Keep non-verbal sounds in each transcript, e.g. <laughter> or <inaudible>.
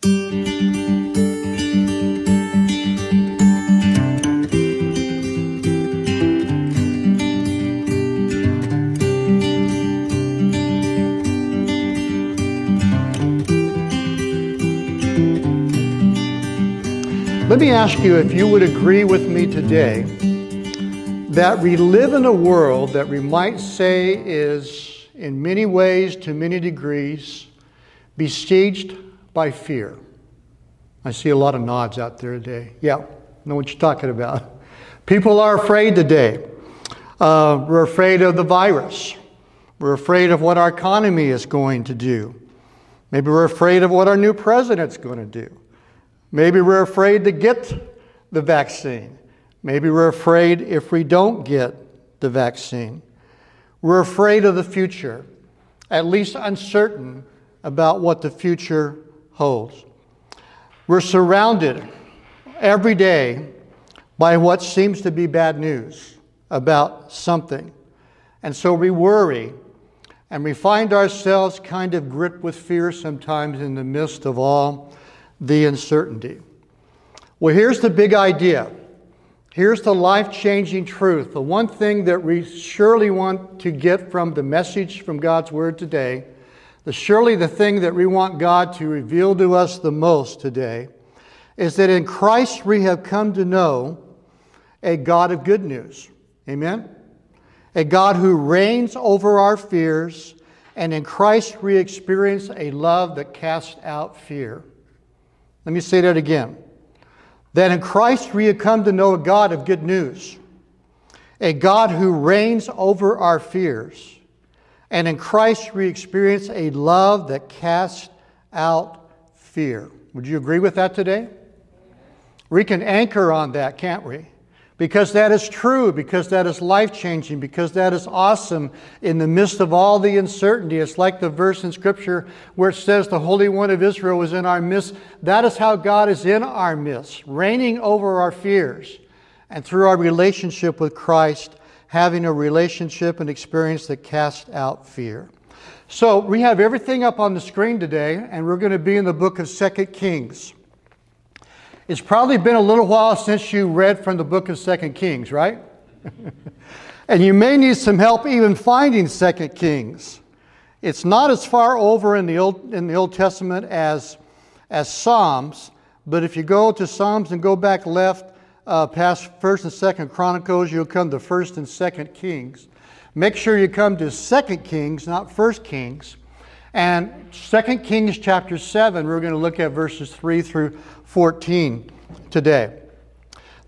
Let me ask you if you would agree with me today that we live in a world that we might say is, in many ways, to many degrees, besieged by fear. I see a lot of nods out there today. Yeah, know what you're talking about. People are afraid today. Uh, we're afraid of the virus. We're afraid of what our economy is going to do. Maybe we're afraid of what our new president's going to do. Maybe we're afraid to get the vaccine. Maybe we're afraid if we don't get the vaccine. We're afraid of the future, at least uncertain about what the future holds. We're surrounded every day by what seems to be bad news about something. And so we worry and we find ourselves kind of gripped with fear sometimes in the midst of all the uncertainty. Well, here's the big idea. Here's the life changing truth. The one thing that we surely want to get from the message from God's Word today, the surely the thing that we want God to reveal to us the most today, is that in Christ we have come to know a God of good news. Amen? A God who reigns over our fears, and in Christ we experience a love that casts out fear. Let me say that again. That in Christ we have come to know a God of good news, a God who reigns over our fears. And in Christ we experience a love that casts out fear. Would you agree with that today? We can anchor on that, can't we? because that is true, because that is life changing, because that is awesome in the midst of all the uncertainty. It's like the verse in Scripture where it says, The Holy One of Israel was in our midst. That is how God is in our midst, reigning over our fears. And through our relationship with Christ, having a relationship and experience that casts out fear. So we have everything up on the screen today, and we're going to be in the book of Second Kings. It's probably been a little while since you read from the book of Second Kings, right? <laughs> and you may need some help even finding Second Kings. It's not as far over in the Old, in the Old Testament as, as Psalms, but if you go to Psalms and go back left uh, past First and Second Chronicles, you'll come to First and Second Kings. Make sure you come to Second Kings, not First Kings. And Second Kings chapter 7, we're going to look at verses 3 through 14 today.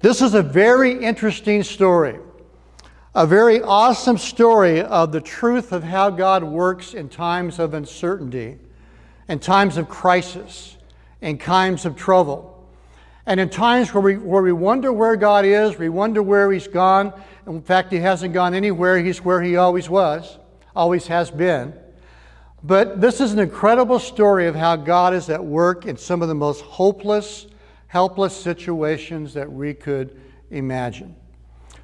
This is a very interesting story, a very awesome story of the truth of how God works in times of uncertainty, in times of crisis, in times of trouble. And in times where we, where we wonder where God is, we wonder where He's gone. In fact, He hasn't gone anywhere, He's where He always was, always has been. But this is an incredible story of how God is at work in some of the most hopeless, helpless situations that we could imagine.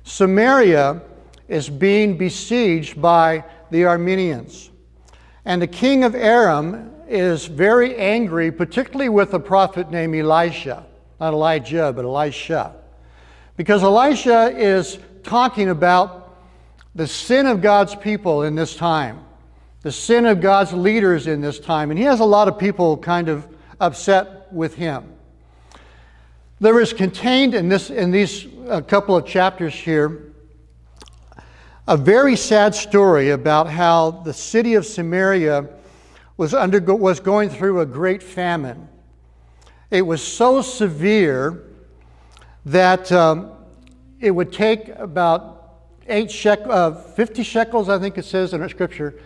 Samaria is being besieged by the Arameans. And the king of Aram is very angry, particularly with a prophet named Elisha. Not Elijah, but Elisha. Because Elisha is talking about the sin of God's people in this time the sin of God's leaders in this time. And he has a lot of people kind of upset with him. There is contained in, this, in these a couple of chapters here a very sad story about how the city of Samaria was, undergo, was going through a great famine. It was so severe that um, it would take about eight shek- uh, 50 shekels, I think it says in our scripture,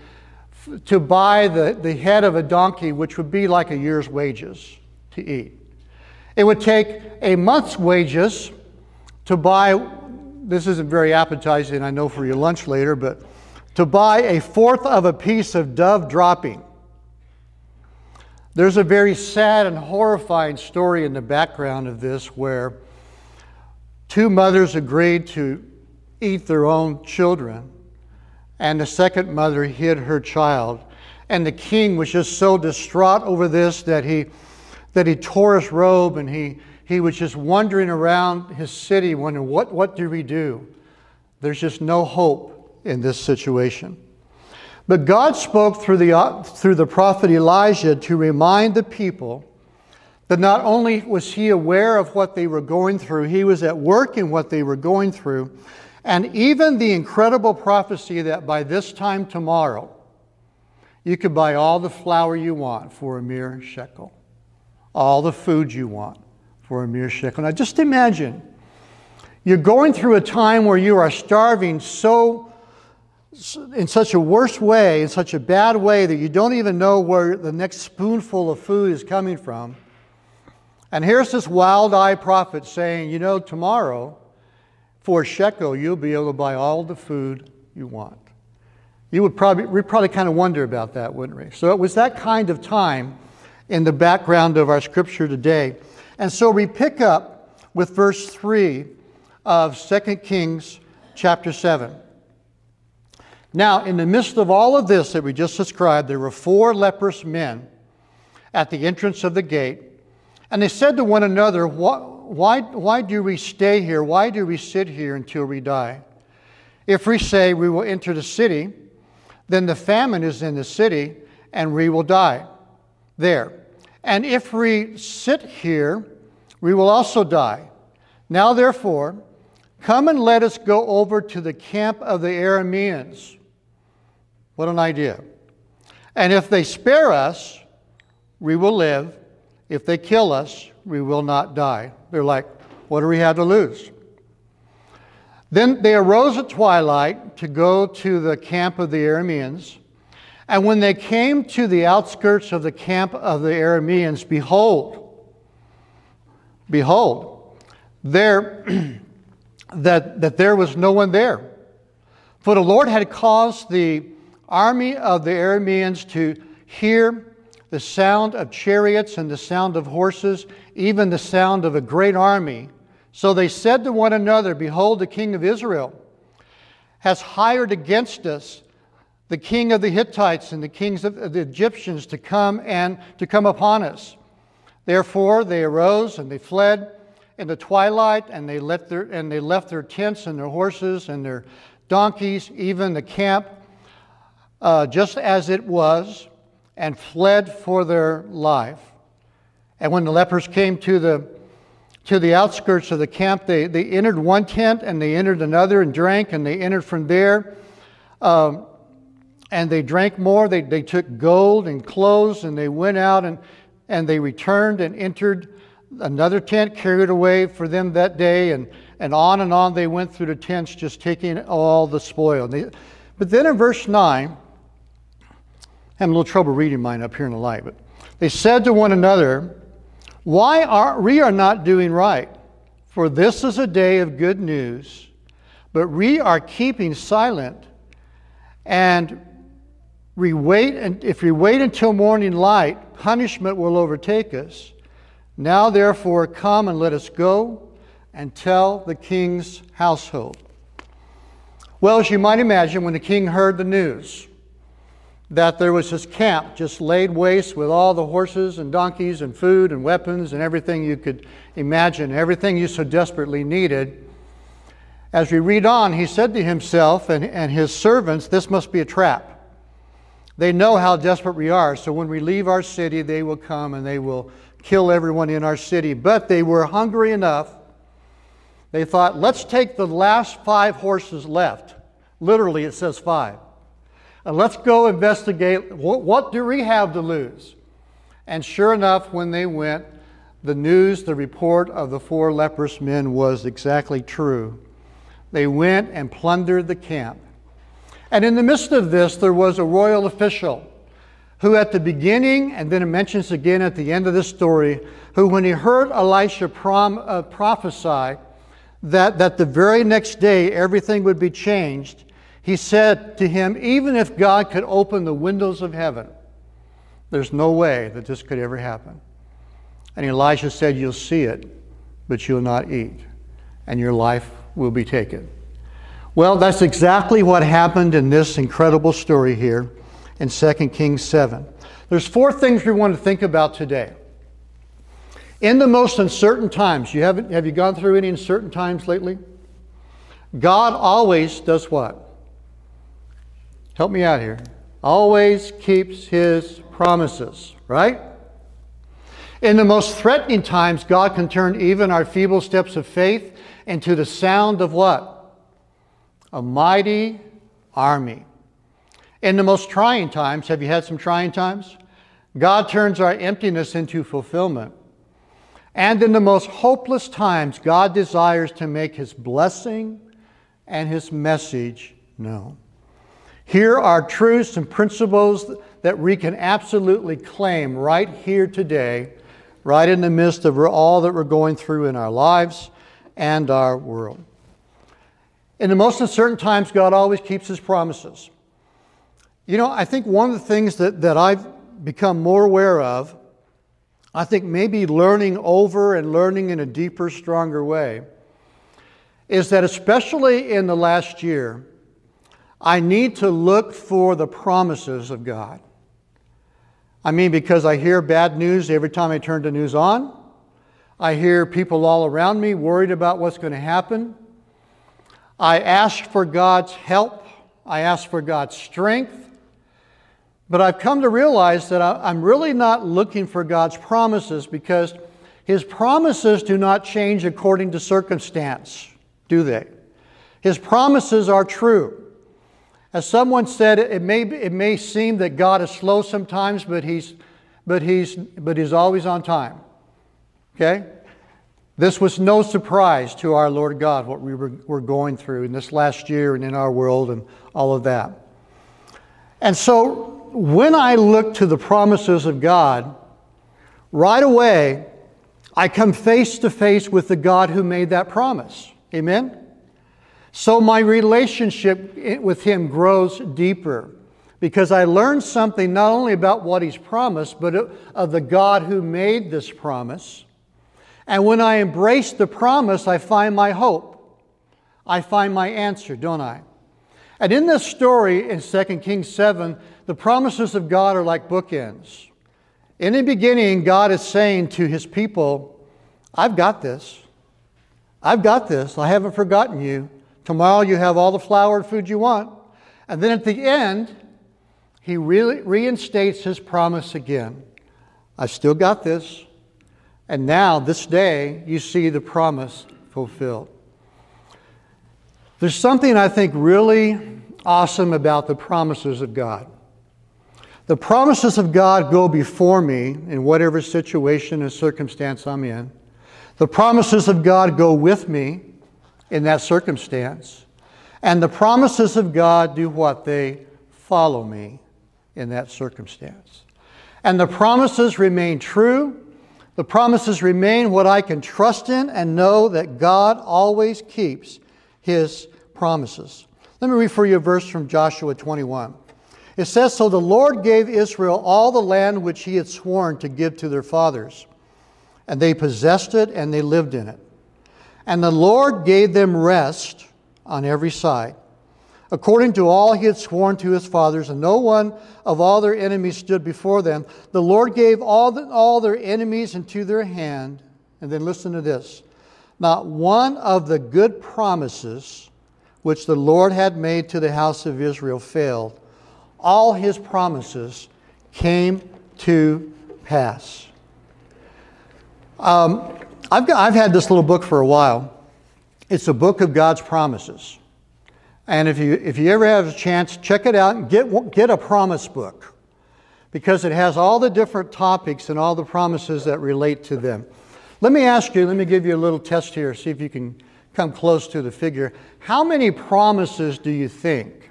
to buy the, the head of a donkey, which would be like a year's wages to eat. It would take a month's wages to buy, this isn't very appetizing, I know for your lunch later, but to buy a fourth of a piece of dove dropping. There's a very sad and horrifying story in the background of this where two mothers agreed to eat their own children and the second mother hid her child. And the king was just so distraught over this that he, that he tore his robe and he, he was just wandering around his city wondering, what, what do we do? There's just no hope in this situation. But God spoke through the, uh, through the prophet Elijah to remind the people that not only was he aware of what they were going through, he was at work in what they were going through, and even the incredible prophecy that by this time tomorrow, you could buy all the flour you want for a mere shekel, all the food you want for a mere shekel. Now just imagine you're going through a time where you are starving so in such a worse way, in such a bad way that you don't even know where the next spoonful of food is coming from. And here's this wild eyed prophet saying, You know, tomorrow, for a shekel, you'll be able to buy all the food you want. You would probably, we probably kind of wonder about that, wouldn't we? So it was that kind of time in the background of our scripture today. And so we pick up with verse 3 of 2 Kings chapter 7. Now, in the midst of all of this that we just described, there were four leprous men at the entrance of the gate, and they said to one another, why, why do we stay here? Why do we sit here until we die? If we say we will enter the city, then the famine is in the city, and we will die there. And if we sit here, we will also die. Now, therefore, come and let us go over to the camp of the Arameans what an idea. And if they spare us, we will live. If they kill us, we will not die. They're like, what do we have to lose? Then they arose at twilight to go to the camp of the Arameans. And when they came to the outskirts of the camp of the Arameans, behold, behold, there <clears throat> that, that there was no one there. For the Lord had caused the army of the Arameans to hear the sound of chariots and the sound of horses, even the sound of a great army. So they said to one another, Behold, the king of Israel has hired against us the king of the Hittites and the kings of the Egyptians to come and to come upon us. Therefore they arose and they fled in the twilight and they, their, and they left their tents and their horses and their donkeys, even the camp uh, just as it was, and fled for their life. And when the lepers came to the to the outskirts of the camp, they, they entered one tent and they entered another and drank, and they entered from there. Um, and they drank more. They, they took gold and clothes, and they went out and, and they returned and entered another tent, carried away for them that day, and, and on and on they went through the tents, just taking all the spoil. But then in verse 9, having a little trouble reading mine up here in the light. But they said to one another, Why are we are not doing right? For this is a day of good news, but we are keeping silent. And we wait, and if we wait until morning light, punishment will overtake us. Now, therefore, come and let us go and tell the king's household. Well, as you might imagine, when the king heard the news, that there was this camp just laid waste with all the horses and donkeys and food and weapons and everything you could imagine, everything you so desperately needed. As we read on, he said to himself and, and his servants, This must be a trap. They know how desperate we are, so when we leave our city, they will come and they will kill everyone in our city. But they were hungry enough. They thought, let's take the last five horses left. Literally, it says five and let's go investigate what, what do we have to lose? And sure enough, when they went, the news, the report of the four leprous men was exactly true. They went and plundered the camp. And in the midst of this, there was a royal official who, at the beginning, and then it mentions again at the end of this story, who, when he heard Elisha prom, uh, prophesy that, that the very next day everything would be changed, he said to him, Even if God could open the windows of heaven, there's no way that this could ever happen. And Elijah said, You'll see it, but you'll not eat, and your life will be taken. Well, that's exactly what happened in this incredible story here in 2 Kings 7. There's four things we want to think about today. In the most uncertain times, you haven't, have you gone through any uncertain times lately? God always does what? Help me out here. Always keeps his promises, right? In the most threatening times, God can turn even our feeble steps of faith into the sound of what? A mighty army. In the most trying times, have you had some trying times? God turns our emptiness into fulfillment. And in the most hopeless times, God desires to make his blessing and his message known. Here are truths and principles that we can absolutely claim right here today, right in the midst of all that we're going through in our lives and our world. In the most uncertain times, God always keeps his promises. You know, I think one of the things that, that I've become more aware of, I think maybe learning over and learning in a deeper, stronger way, is that especially in the last year, I need to look for the promises of God. I mean, because I hear bad news every time I turn the news on. I hear people all around me worried about what's going to happen. I ask for God's help. I ask for God's strength. But I've come to realize that I'm really not looking for God's promises because His promises do not change according to circumstance do they? His promises are true. As someone said, it may, it may seem that God is slow sometimes, but he's, but, he's, but he's always on time. Okay? This was no surprise to our Lord God, what we were, were going through in this last year and in our world and all of that. And so when I look to the promises of God, right away, I come face to face with the God who made that promise. Amen? So my relationship with Him grows deeper because I learn something not only about what He's promised, but of the God who made this promise. And when I embrace the promise, I find my hope. I find my answer, don't I? And in this story in 2 Kings 7, the promises of God are like bookends. In the beginning, God is saying to his people, I've got this. I've got this. I haven't forgotten you. Tomorrow you have all the flour and food you want. And then at the end, he reinstates his promise again. I still got this. And now, this day, you see the promise fulfilled. There's something I think really awesome about the promises of God. The promises of God go before me in whatever situation and circumstance I'm in. The promises of God go with me in that circumstance. And the promises of God do what? They follow me in that circumstance. And the promises remain true. The promises remain what I can trust in and know that God always keeps his promises. Let me read for you a verse from Joshua 21. It says, So the Lord gave Israel all the land which he had sworn to give to their fathers and they possessed it and they lived in it. And the Lord gave them rest on every side, according to all he had sworn to his fathers, and no one of all their enemies stood before them. The Lord gave all, the, all their enemies into their hand. And then listen to this not one of the good promises which the Lord had made to the house of Israel failed. All his promises came to pass. Um, I've, got, I've had this little book for a while. It's a book of God's promises. And if you, if you ever have a chance, check it out and get, get a promise book because it has all the different topics and all the promises that relate to them. Let me ask you, let me give you a little test here, see if you can come close to the figure. How many promises do you think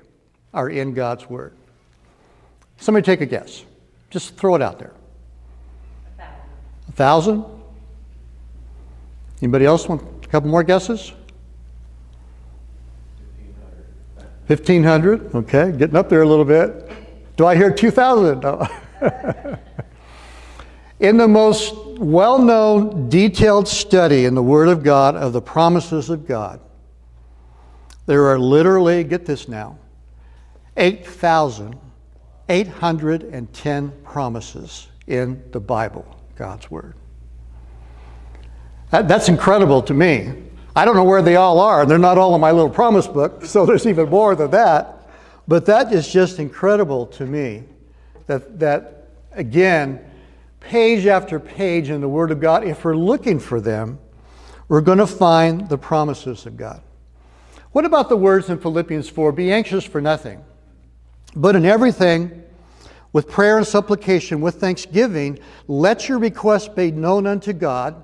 are in God's Word? Somebody take a guess. Just throw it out there. A thousand? A thousand? Anybody else want a couple more guesses? 1500. Okay, getting up there a little bit. Do I hear 2000? No. <laughs> in the most well known, detailed study in the Word of God of the promises of God, there are literally, get this now, 8,810 promises in the Bible, God's Word. That, that's incredible to me. I don't know where they all are. They're not all in my little promise book, <laughs> so there's even more than that. But that is just incredible to me. That, that again, page after page in the Word of God, if we're looking for them, we're going to find the promises of God. What about the words in Philippians 4? Be anxious for nothing, but in everything, with prayer and supplication, with thanksgiving, let your requests be known unto God.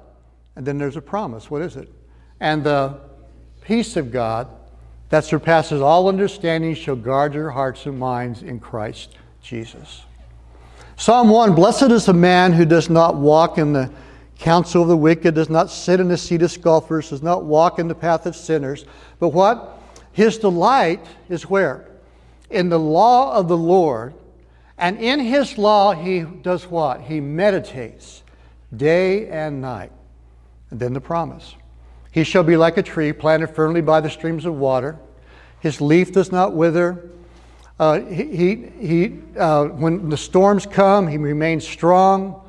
And then there's a promise. What is it? And the peace of God that surpasses all understanding shall guard your hearts and minds in Christ Jesus. Psalm 1 Blessed is the man who does not walk in the counsel of the wicked, does not sit in the seat of scoffers, does not walk in the path of sinners, but what? His delight is where? In the law of the Lord. And in his law, he does what? He meditates day and night. Then the promise He shall be like a tree planted firmly by the streams of water. His leaf does not wither. Uh, he, he, uh, when the storms come, he remains strong.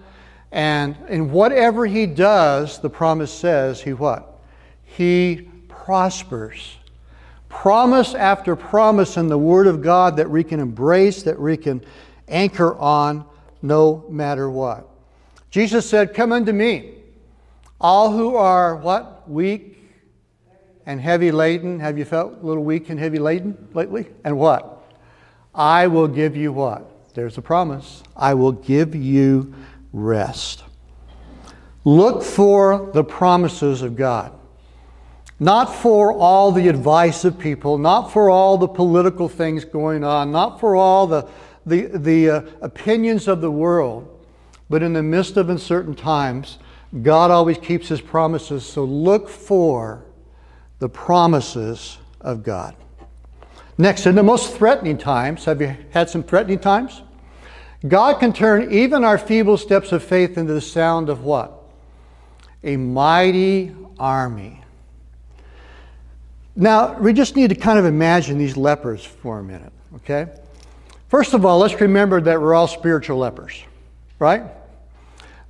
And in whatever he does, the promise says he what? He prospers. Promise after promise in the Word of God that we can embrace, that we can anchor on no matter what. Jesus said, Come unto me, all who are what? Weak and heavy laden. Have you felt a little weak and heavy laden lately? And what? I will give you what? There's a promise. I will give you rest. Look for the promises of God. Not for all the advice of people, not for all the political things going on, not for all the, the, the uh, opinions of the world, but in the midst of uncertain times, God always keeps his promises. So look for the promises of God. Next, in the most threatening times, have you had some threatening times? God can turn even our feeble steps of faith into the sound of what? A mighty army. Now, we just need to kind of imagine these lepers for a minute, okay? First of all, let's remember that we're all spiritual lepers, right?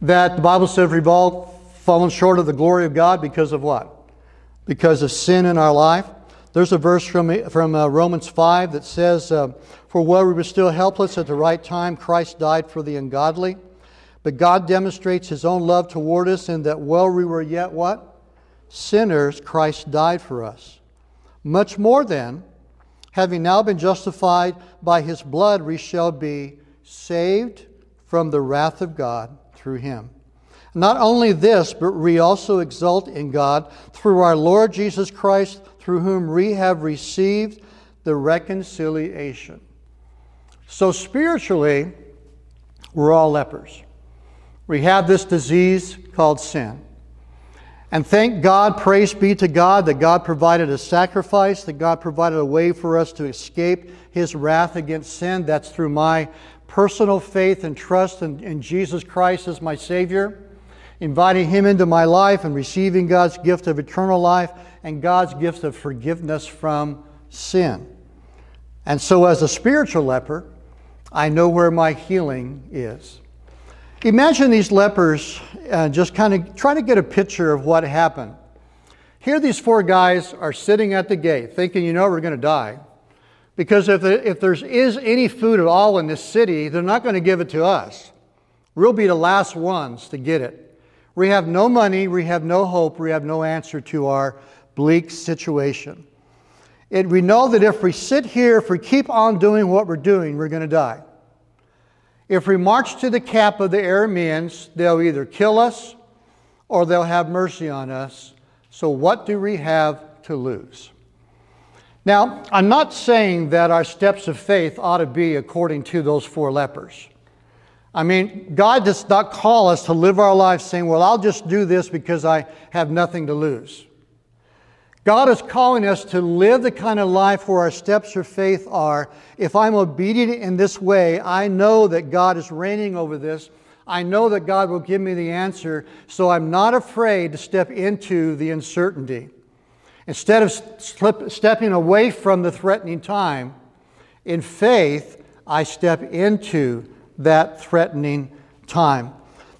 That the Bible says we've all fallen short of the glory of God because of what? Because of sin in our life. There's a verse from, from uh, Romans 5 that says, uh, For while we were still helpless at the right time, Christ died for the ungodly. But God demonstrates his own love toward us in that while we were yet what? Sinners, Christ died for us. Much more then, having now been justified by his blood, we shall be saved from the wrath of God through him. Not only this, but we also exult in God through our Lord Jesus Christ through whom we have received the reconciliation. So, spiritually, we're all lepers. We have this disease called sin. And thank God, praise be to God, that God provided a sacrifice, that God provided a way for us to escape His wrath against sin. That's through my personal faith and trust in, in Jesus Christ as my Savior inviting Him into my life and receiving God's gift of eternal life and God's gift of forgiveness from sin. And so, as a spiritual leper, I know where my healing is. Imagine these lepers uh, just kind of trying to get a picture of what happened. Here, these four guys are sitting at the gate thinking, you know, we're going to die. Because if, if there is any food at all in this city, they're not going to give it to us. We'll be the last ones to get it. We have no money, we have no hope, we have no answer to our bleak situation. It, we know that if we sit here, if we keep on doing what we're doing, we're going to die. If we march to the camp of the Arameans, they'll either kill us or they'll have mercy on us. So, what do we have to lose? Now, I'm not saying that our steps of faith ought to be according to those four lepers. I mean, God does not call us to live our lives saying, Well, I'll just do this because I have nothing to lose. God is calling us to live the kind of life where our steps of faith are. If I'm obedient in this way, I know that God is reigning over this. I know that God will give me the answer, so I'm not afraid to step into the uncertainty. Instead of slip, stepping away from the threatening time, in faith, I step into that threatening time.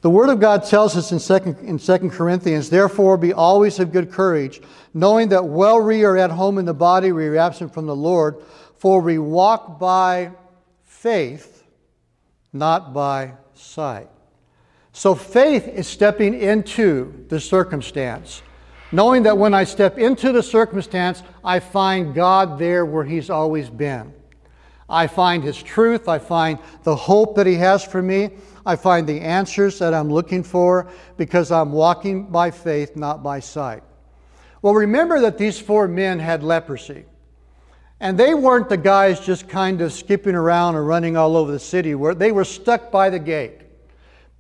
The Word of God tells us in 2, in 2 Corinthians, therefore be always of good courage, knowing that while we are at home in the body, we are absent from the Lord, for we walk by faith, not by sight. So faith is stepping into the circumstance, knowing that when I step into the circumstance, I find God there where He's always been. I find His truth, I find the hope that He has for me, I find the answers that I'm looking for because I'm walking by faith, not by sight. Well, remember that these four men had leprosy. And they weren't the guys just kind of skipping around or running all over the city, they were stuck by the gate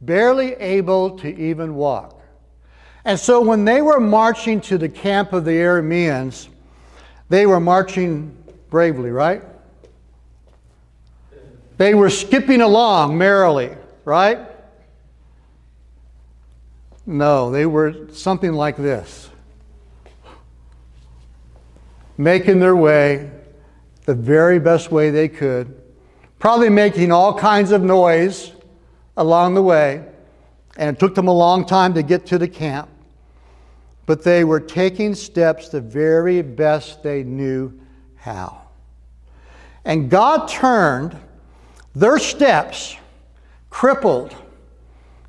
barely able to even walk. And so when they were marching to the camp of the Arameans, they were marching bravely, right? They were skipping along merrily, right? No, they were something like this making their way the very best way they could, probably making all kinds of noise along the way, and it took them a long time to get to the camp. But they were taking steps the very best they knew how. And God turned their steps, crippled,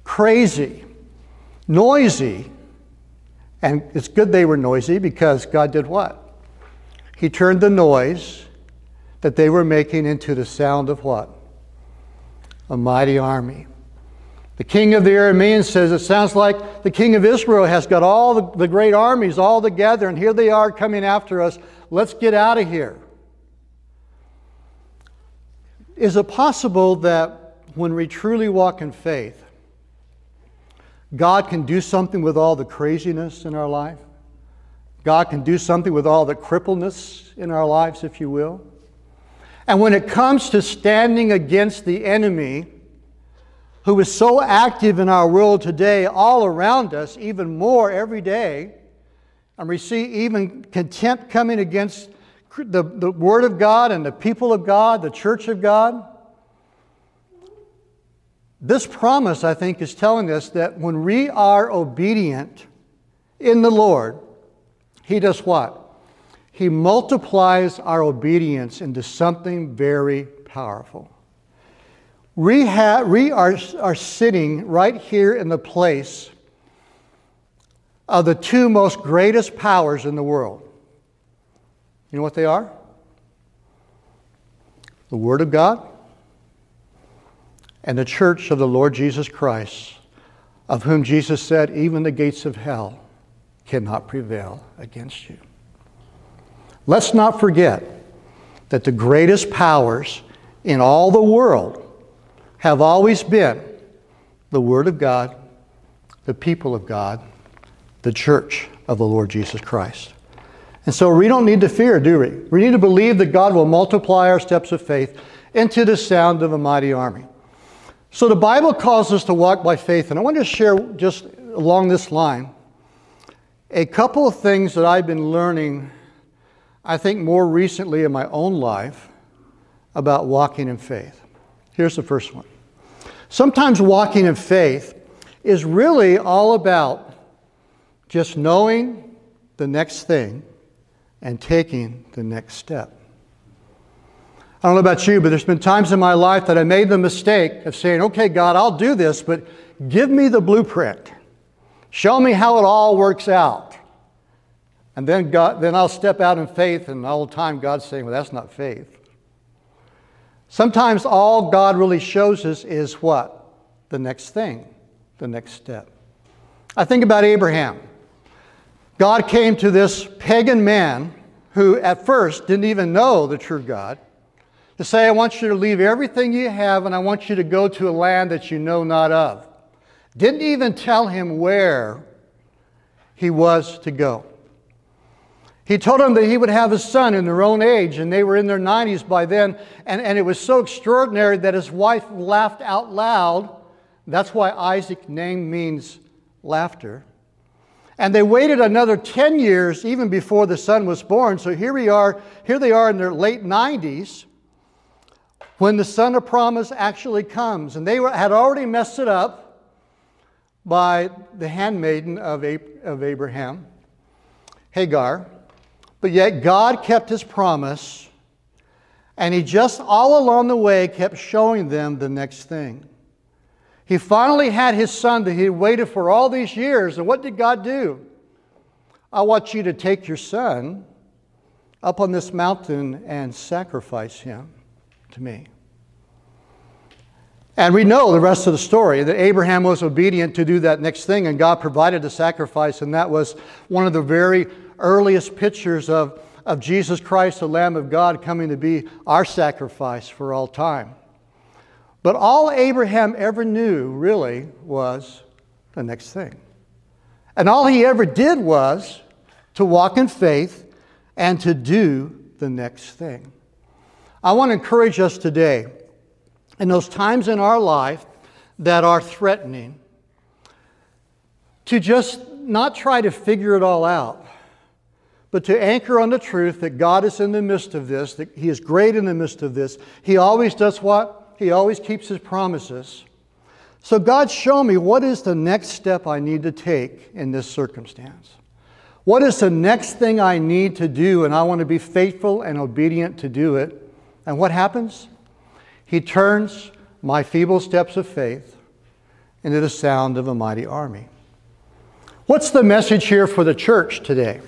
crazy, noisy, and it's good they were noisy because God did what? He turned the noise that they were making into the sound of what? A mighty army. The king of the Arameans says it sounds like the king of Israel has got all the, the great armies all together, and here they are coming after us. Let's get out of here. Is it possible that when we truly walk in faith, God can do something with all the craziness in our life? God can do something with all the crippledness in our lives, if you will. And when it comes to standing against the enemy, who is so active in our world today, all around us, even more every day, and we see even contempt coming against the, the Word of God and the people of God, the church of God. This promise, I think, is telling us that when we are obedient in the Lord, He does what? He multiplies our obedience into something very powerful. We, we are, are sitting right here in the place of the two most greatest powers in the world. You know what they are? The Word of God and the church of the Lord Jesus Christ, of whom Jesus said, Even the gates of hell cannot prevail against you. Let's not forget that the greatest powers in all the world have always been the Word of God, the people of God, the church of the Lord Jesus Christ. And so we don't need to fear, do we? We need to believe that God will multiply our steps of faith into the sound of a mighty army. So the Bible calls us to walk by faith, and I want to share just along this line a couple of things that I've been learning, I think more recently in my own life, about walking in faith. Here's the first one. Sometimes walking in faith is really all about just knowing the next thing and taking the next step. I don't know about you, but there's been times in my life that I made the mistake of saying, okay, God, I'll do this, but give me the blueprint. Show me how it all works out. And then, God, then I'll step out in faith, and all the time God's saying, well, that's not faith. Sometimes all God really shows us is what? The next thing, the next step. I think about Abraham. God came to this pagan man who at first didn't even know the true God to say, I want you to leave everything you have and I want you to go to a land that you know not of. Didn't even tell him where he was to go. He told them that he would have a son in their own age, and they were in their 90s by then. And, and it was so extraordinary that his wife laughed out loud. That's why Isaac name means laughter. And they waited another 10 years even before the son was born. So here we are, here they are in their late 90s when the son of promise actually comes. And they were, had already messed it up by the handmaiden of, of Abraham, Hagar. But yet God kept his promise, and he just all along the way kept showing them the next thing. He finally had his son that he waited for all these years. And what did God do? I want you to take your son up on this mountain and sacrifice him to me. And we know the rest of the story that Abraham was obedient to do that next thing, and God provided the sacrifice, and that was one of the very earliest pictures of, of Jesus Christ, the Lamb of God, coming to be our sacrifice for all time. But all Abraham ever knew, really, was the next thing. And all he ever did was to walk in faith and to do the next thing. I want to encourage us today, in those times in our life that are threatening, to just not try to figure it all out, but to anchor on the truth that God is in the midst of this, that He is great in the midst of this. He always does what? He always keeps his promises. So, God, show me what is the next step I need to take in this circumstance? What is the next thing I need to do? And I want to be faithful and obedient to do it. And what happens? He turns my feeble steps of faith into the sound of a mighty army. What's the message here for the church today?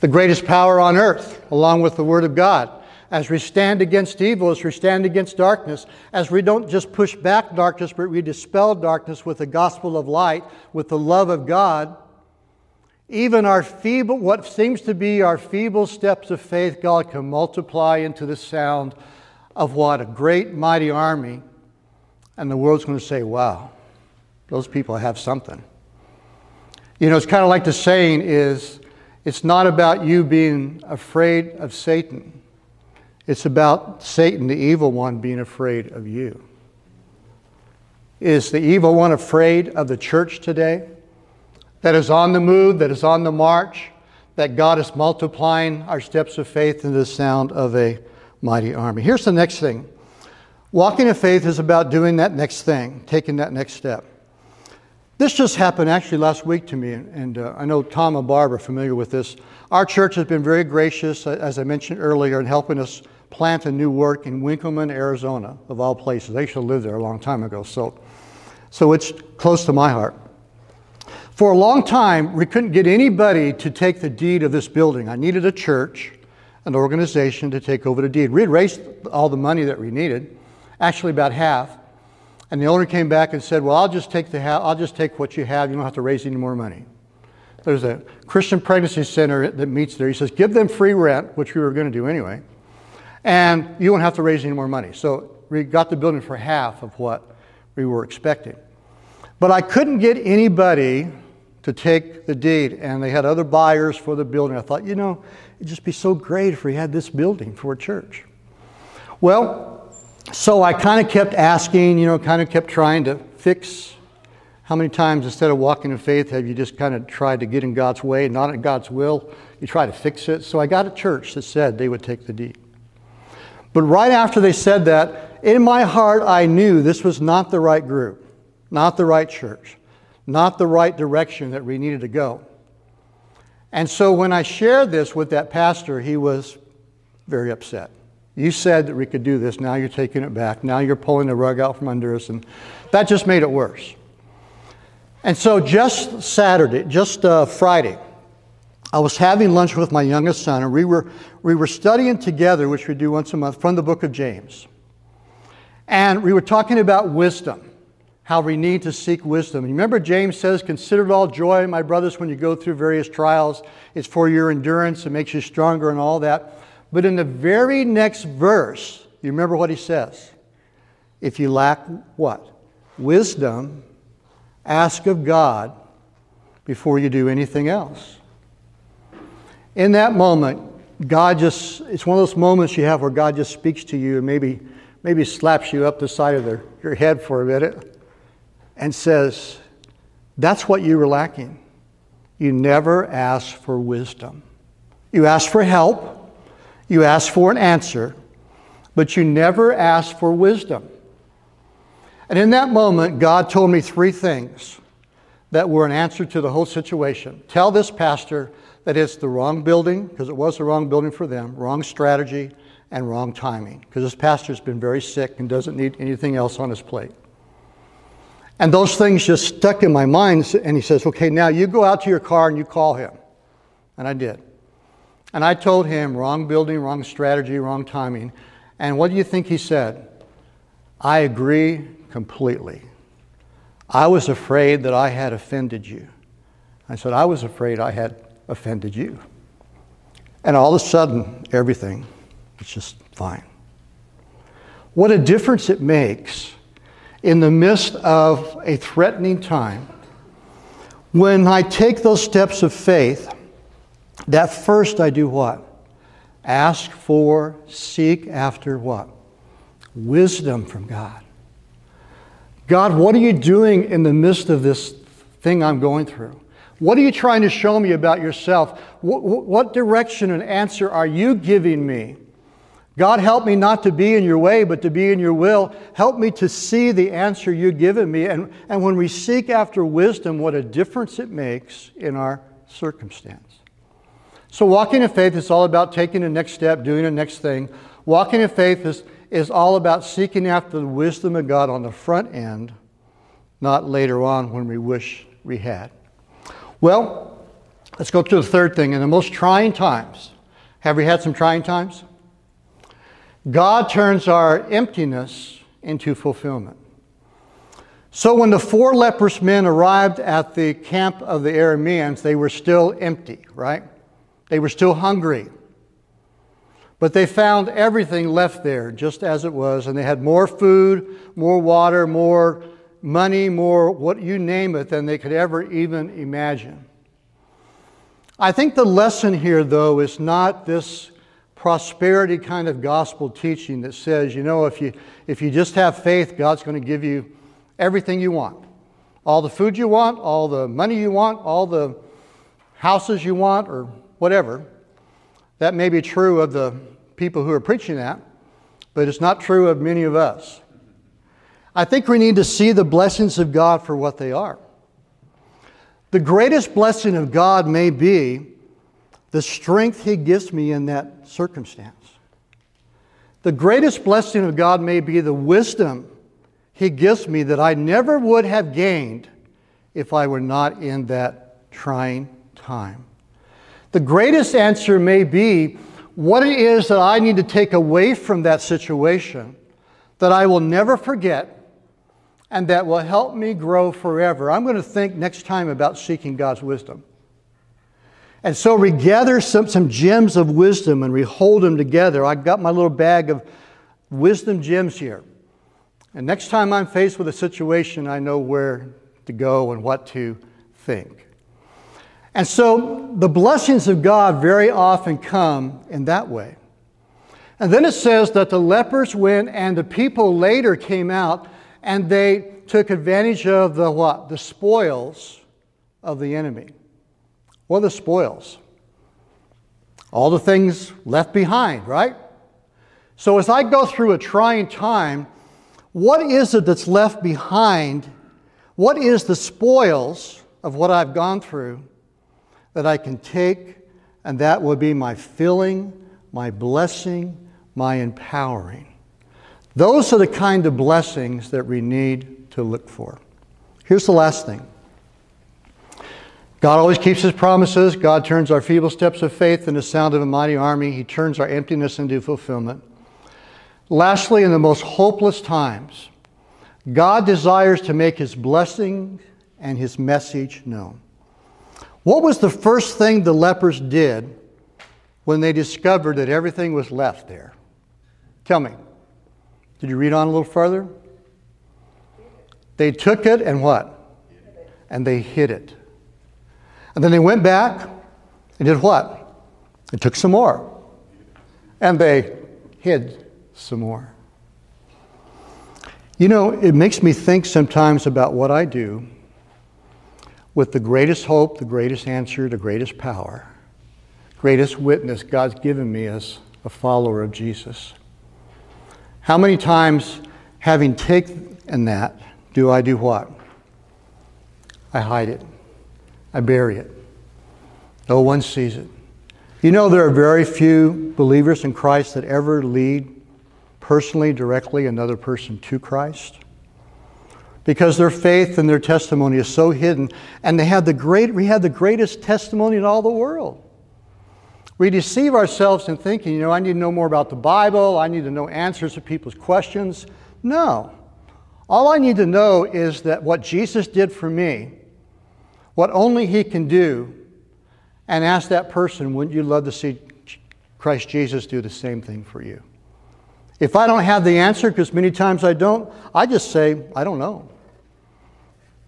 The greatest power on earth, along with the Word of God as we stand against evil, as we stand against darkness, as we don't just push back darkness, but we dispel darkness with the gospel of light, with the love of God, even our feeble, what seems to be our feeble steps of faith, God can multiply into the sound of what? A great, mighty army. And the world's going to say, wow, those people have something. You know, it's kind of like the saying is, it's not about you being afraid of Satan. It's about Satan, the evil one, being afraid of you. Is the evil one afraid of the church today? That is on the move, that is on the march, that God is multiplying our steps of faith into the sound of a mighty army. Here's the next thing walking in faith is about doing that next thing, taking that next step. This just happened actually last week to me, and uh, I know Tom and Barb are familiar with this. Our church has been very gracious, uh, as I mentioned earlier, in helping us plant a new work in Winkelman, Arizona, of all places. They used to live there a long time ago, so, so it's close to my heart. For a long time, we couldn't get anybody to take the deed of this building. I needed a church, an organization to take over the deed. We had raised all the money that we needed, actually about half. And the owner came back and said, "Well, I'll just take the ha- I'll just take what you have. You don't have to raise any more money." There's a Christian pregnancy center that meets there. He says, "Give them free rent," which we were going to do anyway and you won't have to raise any more money. So we got the building for half of what we were expecting. But I couldn't get anybody to take the deed, and they had other buyers for the building. I thought, you know, it'd just be so great if we had this building for a church. Well, so I kind of kept asking, you know, kind of kept trying to fix. How many times, instead of walking in faith, have you just kind of tried to get in God's way, not in God's will? You try to fix it. So I got a church that said they would take the deed. But right after they said that, in my heart, I knew this was not the right group, not the right church, not the right direction that we needed to go. And so when I shared this with that pastor, he was very upset. You said that we could do this, now you're taking it back, now you're pulling the rug out from under us, and that just made it worse. And so just Saturday, just uh, Friday, I was having lunch with my youngest son, and we were, we were studying together, which we do once a month, from the book of James. And we were talking about wisdom, how we need to seek wisdom. Remember, James says, Consider it all joy, my brothers, when you go through various trials. It's for your endurance, it makes you stronger, and all that. But in the very next verse, you remember what he says? If you lack what? Wisdom, ask of God before you do anything else in that moment, God just, it's one of those moments you have where God just speaks to you and maybe, maybe slaps you up the side of the, your head for a minute and says, That's what you were lacking. You never asked for wisdom. You asked for help, you asked for an answer, but you never asked for wisdom. And in that moment, God told me three things. that were an answer to the whole situation. Tell this pastor that it's the wrong building, because it was the wrong building for them, wrong strategy, and wrong timing, because this pastor's been very sick and doesn't need anything else on his plate. And those things just stuck in my mind. And he says, Okay, now you go out to your car and you call him. And I did. And I told him, Wrong building, wrong strategy, wrong timing. And what do you think he said? I agree completely. I was afraid that I had offended you. I said, I was afraid I had offended you. And all of a sudden, everything is just fine. What a difference it makes in the midst of a threatening time when I take those steps of faith. That first I do what? Ask for, seek after what? Wisdom from God. God, what are you doing in the midst of this thing I'm going through? What are you trying to show me about yourself? What, what, direction and answer are you giving me? God, help me not to be in your way, but to be in your will. Help me to see the answer you've given me. And, and when we seek after wisdom, what a difference it makes in our circumstance. So, walking in faith is all about taking the next step, doing the next thing. Walking in faith is is all about seeking after the wisdom of God on the front end, not later on when we wish we had. Well, let's go to the third thing. In the most trying times, have we had some trying times? God turns our emptiness into fulfillment. So when the four leprous men arrived at the camp of the Arameans, they were still empty, right? They were still hungry. But they found everything left there just as it was, and they had more food, more water, more money, more what you name it than they could ever even imagine. I think the lesson here, though, is not this prosperity kind of gospel teaching that says, you know, if you, if you just have faith, God's going to give you everything you want. All the food you want, all the money you want, all the houses you want, or whatever. That may be true of the people who are preaching that, but it's not true of many of us. I think we need to see the blessings of God for what they are. The greatest blessing of God may be the strength He gives me in that circumstance. The greatest blessing of God may be the wisdom He gives me that I never would have gained if I were not in that trying time. The greatest answer may be what it is that I need to take away from that situation that I will never forget and that will help me grow forever. I'm going to think next time about seeking God's wisdom. And so we gather some, some gems of wisdom and we hold them together. I've got my little bag of wisdom gems here. And next time I'm faced with a situation, I know where to go and what to think. And so the blessings of God very often come in that way. And then it says that the lepers went and the people later came out and they took advantage of the what? The spoils of the enemy. What are the spoils? All the things left behind, right? So as I go through a trying time, what is it that's left behind? What is the spoils of what I've gone through? that I can take, and that will be my filling, my blessing, my empowering. Those are the kind of blessings that we need to look for. Here's the last thing God always keeps his promises. God turns our feeble steps of faith into the sound of a mighty army. He turns our emptiness into fulfillment. Lastly, in the most hopeless times, God desires to make his blessing and his message known. What was the first thing the lepers did when they discovered that everything was left there? Tell me. Did you read on a little further? They took it and what? And they hid it. And then they went back and did what? They took some more. And they hid some more. You know, it makes me think sometimes about what I do with the greatest hope, the greatest answer, the greatest power, greatest witness God's given me as a follower of Jesus. How many times, having taken that, do I do what? I hide it. I bury it. No one sees it. You know, there are very few believers in Christ that ever lead personally, directly, another person to Christ because their faith and their testimony is so hidden and they have the great we have the greatest testimony in all the world we deceive ourselves in thinking you know i need to know more about the bible i need to know answers to people's questions no all i need to know is that what jesus did for me what only he can do and ask that person wouldn't you love to see christ jesus do the same thing for you if i don't have the answer because many times i don't i just say i don't know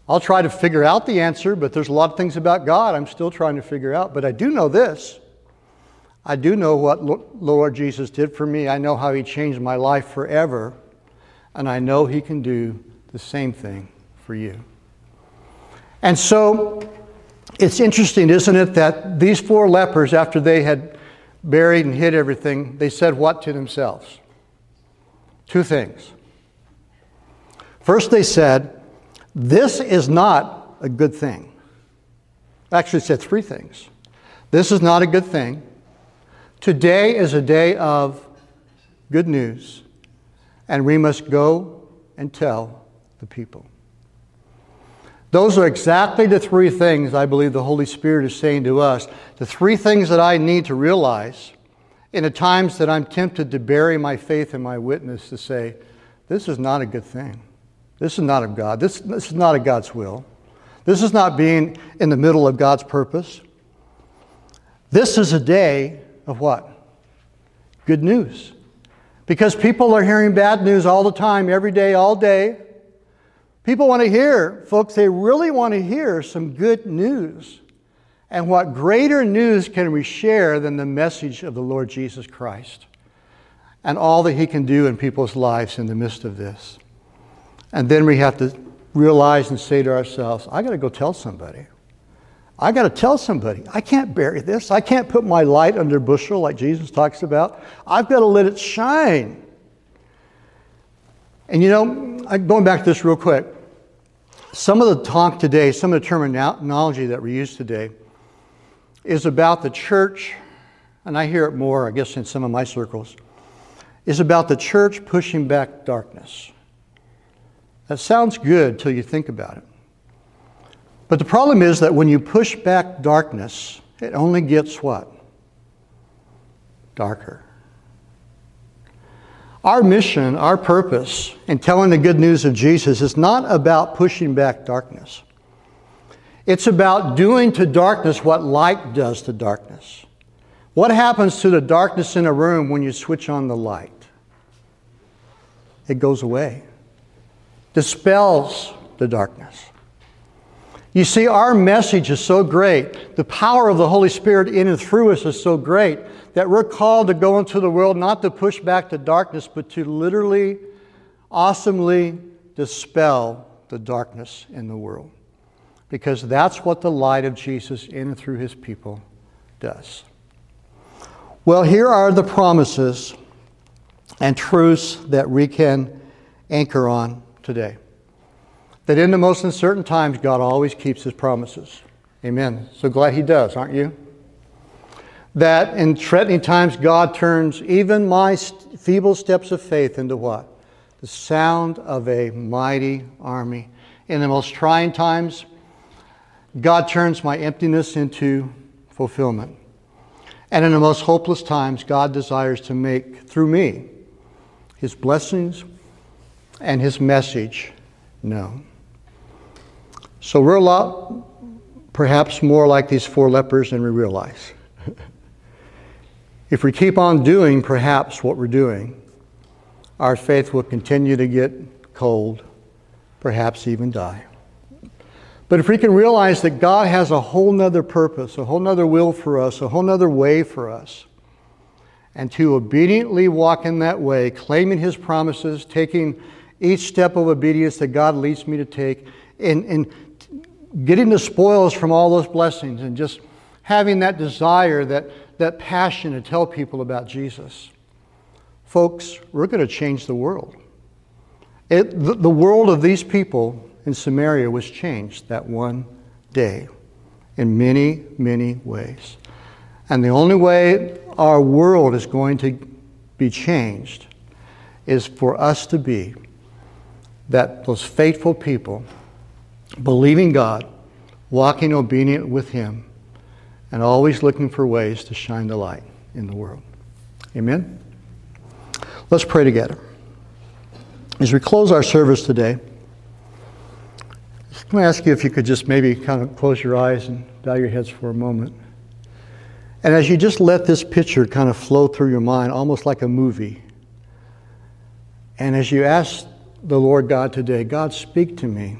I'll try to figure out the answer, but there's a lot of things about God I'm still trying to figure out. But I do know this. I do know what Lord Jesus did for me. I know how He changed my life forever. And I know He can do the same thing for you. And so it's interesting, isn't it, that these four lepers, after they had buried and hid everything, they said what to themselves? Two things. First, they said, this is not a good thing. Actually, said three things. This is not a good thing. Today is a day of good news, and we must go and tell the people. Those are exactly the three things I believe the Holy Spirit is saying to us. The three things that I need to realize in the times that I'm tempted to bury my faith and my witness to say, this is not a good thing. This is not of God. This, this is not of God's will. This is not being in the middle of God's purpose. This is a day of what? Good news. Because people are hearing bad news all the time, every day, all day. People want to hear, folks, they really want to hear some good news. And what greater news can we share than the message of the Lord Jesus Christ and all that He can do in people's lives in the midst of this? And then we have to realize and say to ourselves, I got to go tell somebody. I got to tell somebody. I can't bury this. I can't put my light under a bushel like Jesus talks about. I've got to let it shine. And you know, going back to this real quick, some of the talk today, some of the terminology that we use today, is about the church, and I hear it more, I guess, in some of my circles, is about the church pushing back darkness. That sounds good till you think about it. But the problem is that when you push back darkness, it only gets what? Darker. Our mission, our purpose in telling the good news of Jesus is not about pushing back darkness. It's about doing to darkness what light does to darkness. What happens to the darkness in a room when you switch on the light? It goes away dispels the darkness. You see, our message is so great. The power of the Holy Spirit in and through us is so great that we're called to go into the world not to push back the darkness, but to literally, awesomely dispel the darkness in the world. Because that's what the light of Jesus in and through his people does. Well, here are the promises and truths that we can anchor on today. That in the most uncertain times, God always keeps his promises. Amen. So glad he does, aren't you? That in threatening times, God turns even my feeble steps of faith into what? The sound of a mighty army. In the most trying times, God turns my emptiness into fulfillment. And in the most hopeless times, God desires to make, through me, his blessings and his message known. So we're a lot, perhaps more like these four lepers than we realize. <laughs> if we keep on doing perhaps what we're doing, our faith will continue to get cold, perhaps even die. But if we can realize that God has a whole nother purpose, a whole nother will for us, a whole nother way for us, and to obediently walk in that way, claiming His promises, taking each step of obedience that God leads me to take, and, and getting the spoils from all those blessings, and just having that desire, that, that passion to tell people about Jesus. Folks, we're going to change the world. It, the, the world of these people in Samaria was changed that one day in many, many ways. And the only way our world is going to be changed is for us to be that those faithful people, believing God, walking obedient with Him, and always looking for ways to shine the light in the world. Amen? Let's pray together. As we close our service today, I'm going to ask you if you could just maybe kind of close your eyes and bow your heads for a moment. And as you just let this picture kind of flow through your mind, almost like a movie, and as you ask the Lord God today, God, speak to me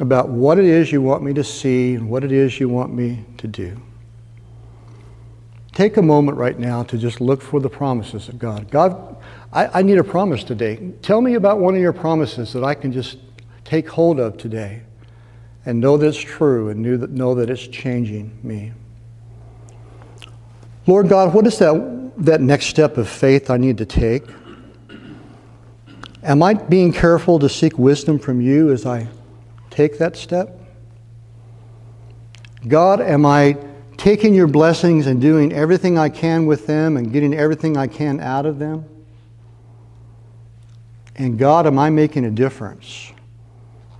about what it is you want me to see and what it is you want me to do. Take a moment right now to just look for the promises of God. God, I, I need a promise today. Tell me about one of your promises that I can just take hold of today and know that it's true and know that it's changing me. Lord God, what is that, that next step of faith I need to take? Am I being careful to seek wisdom from you as I take that step? God, am I taking your blessings and doing everything I can with them and getting everything I can out of them? And God, am I making a difference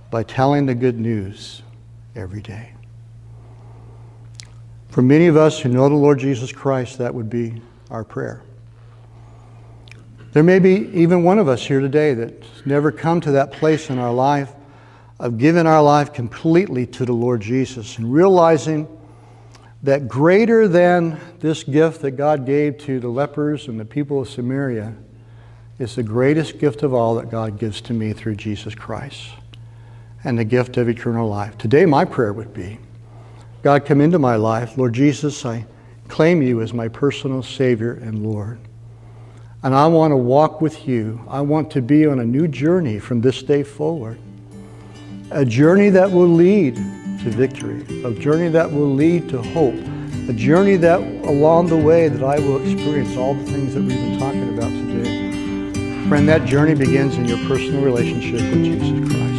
by telling the good news every day? For many of us who know the Lord Jesus Christ, that would be our prayer. There may be even one of us here today that's never come to that place in our life of giving our life completely to the Lord Jesus and realizing that greater than this gift that God gave to the lepers and the people of Samaria is the greatest gift of all that God gives to me through Jesus Christ and the gift of eternal life. Today, my prayer would be God, come into my life. Lord Jesus, I claim you as my personal Savior and Lord. And I want to walk with you. I want to be on a new journey from this day forward a journey that will lead to victory, a journey that will lead to hope, a journey that along the way that I will experience all the things that we've been talking about today. Friend, that journey begins in your personal relationship with Jesus Christ.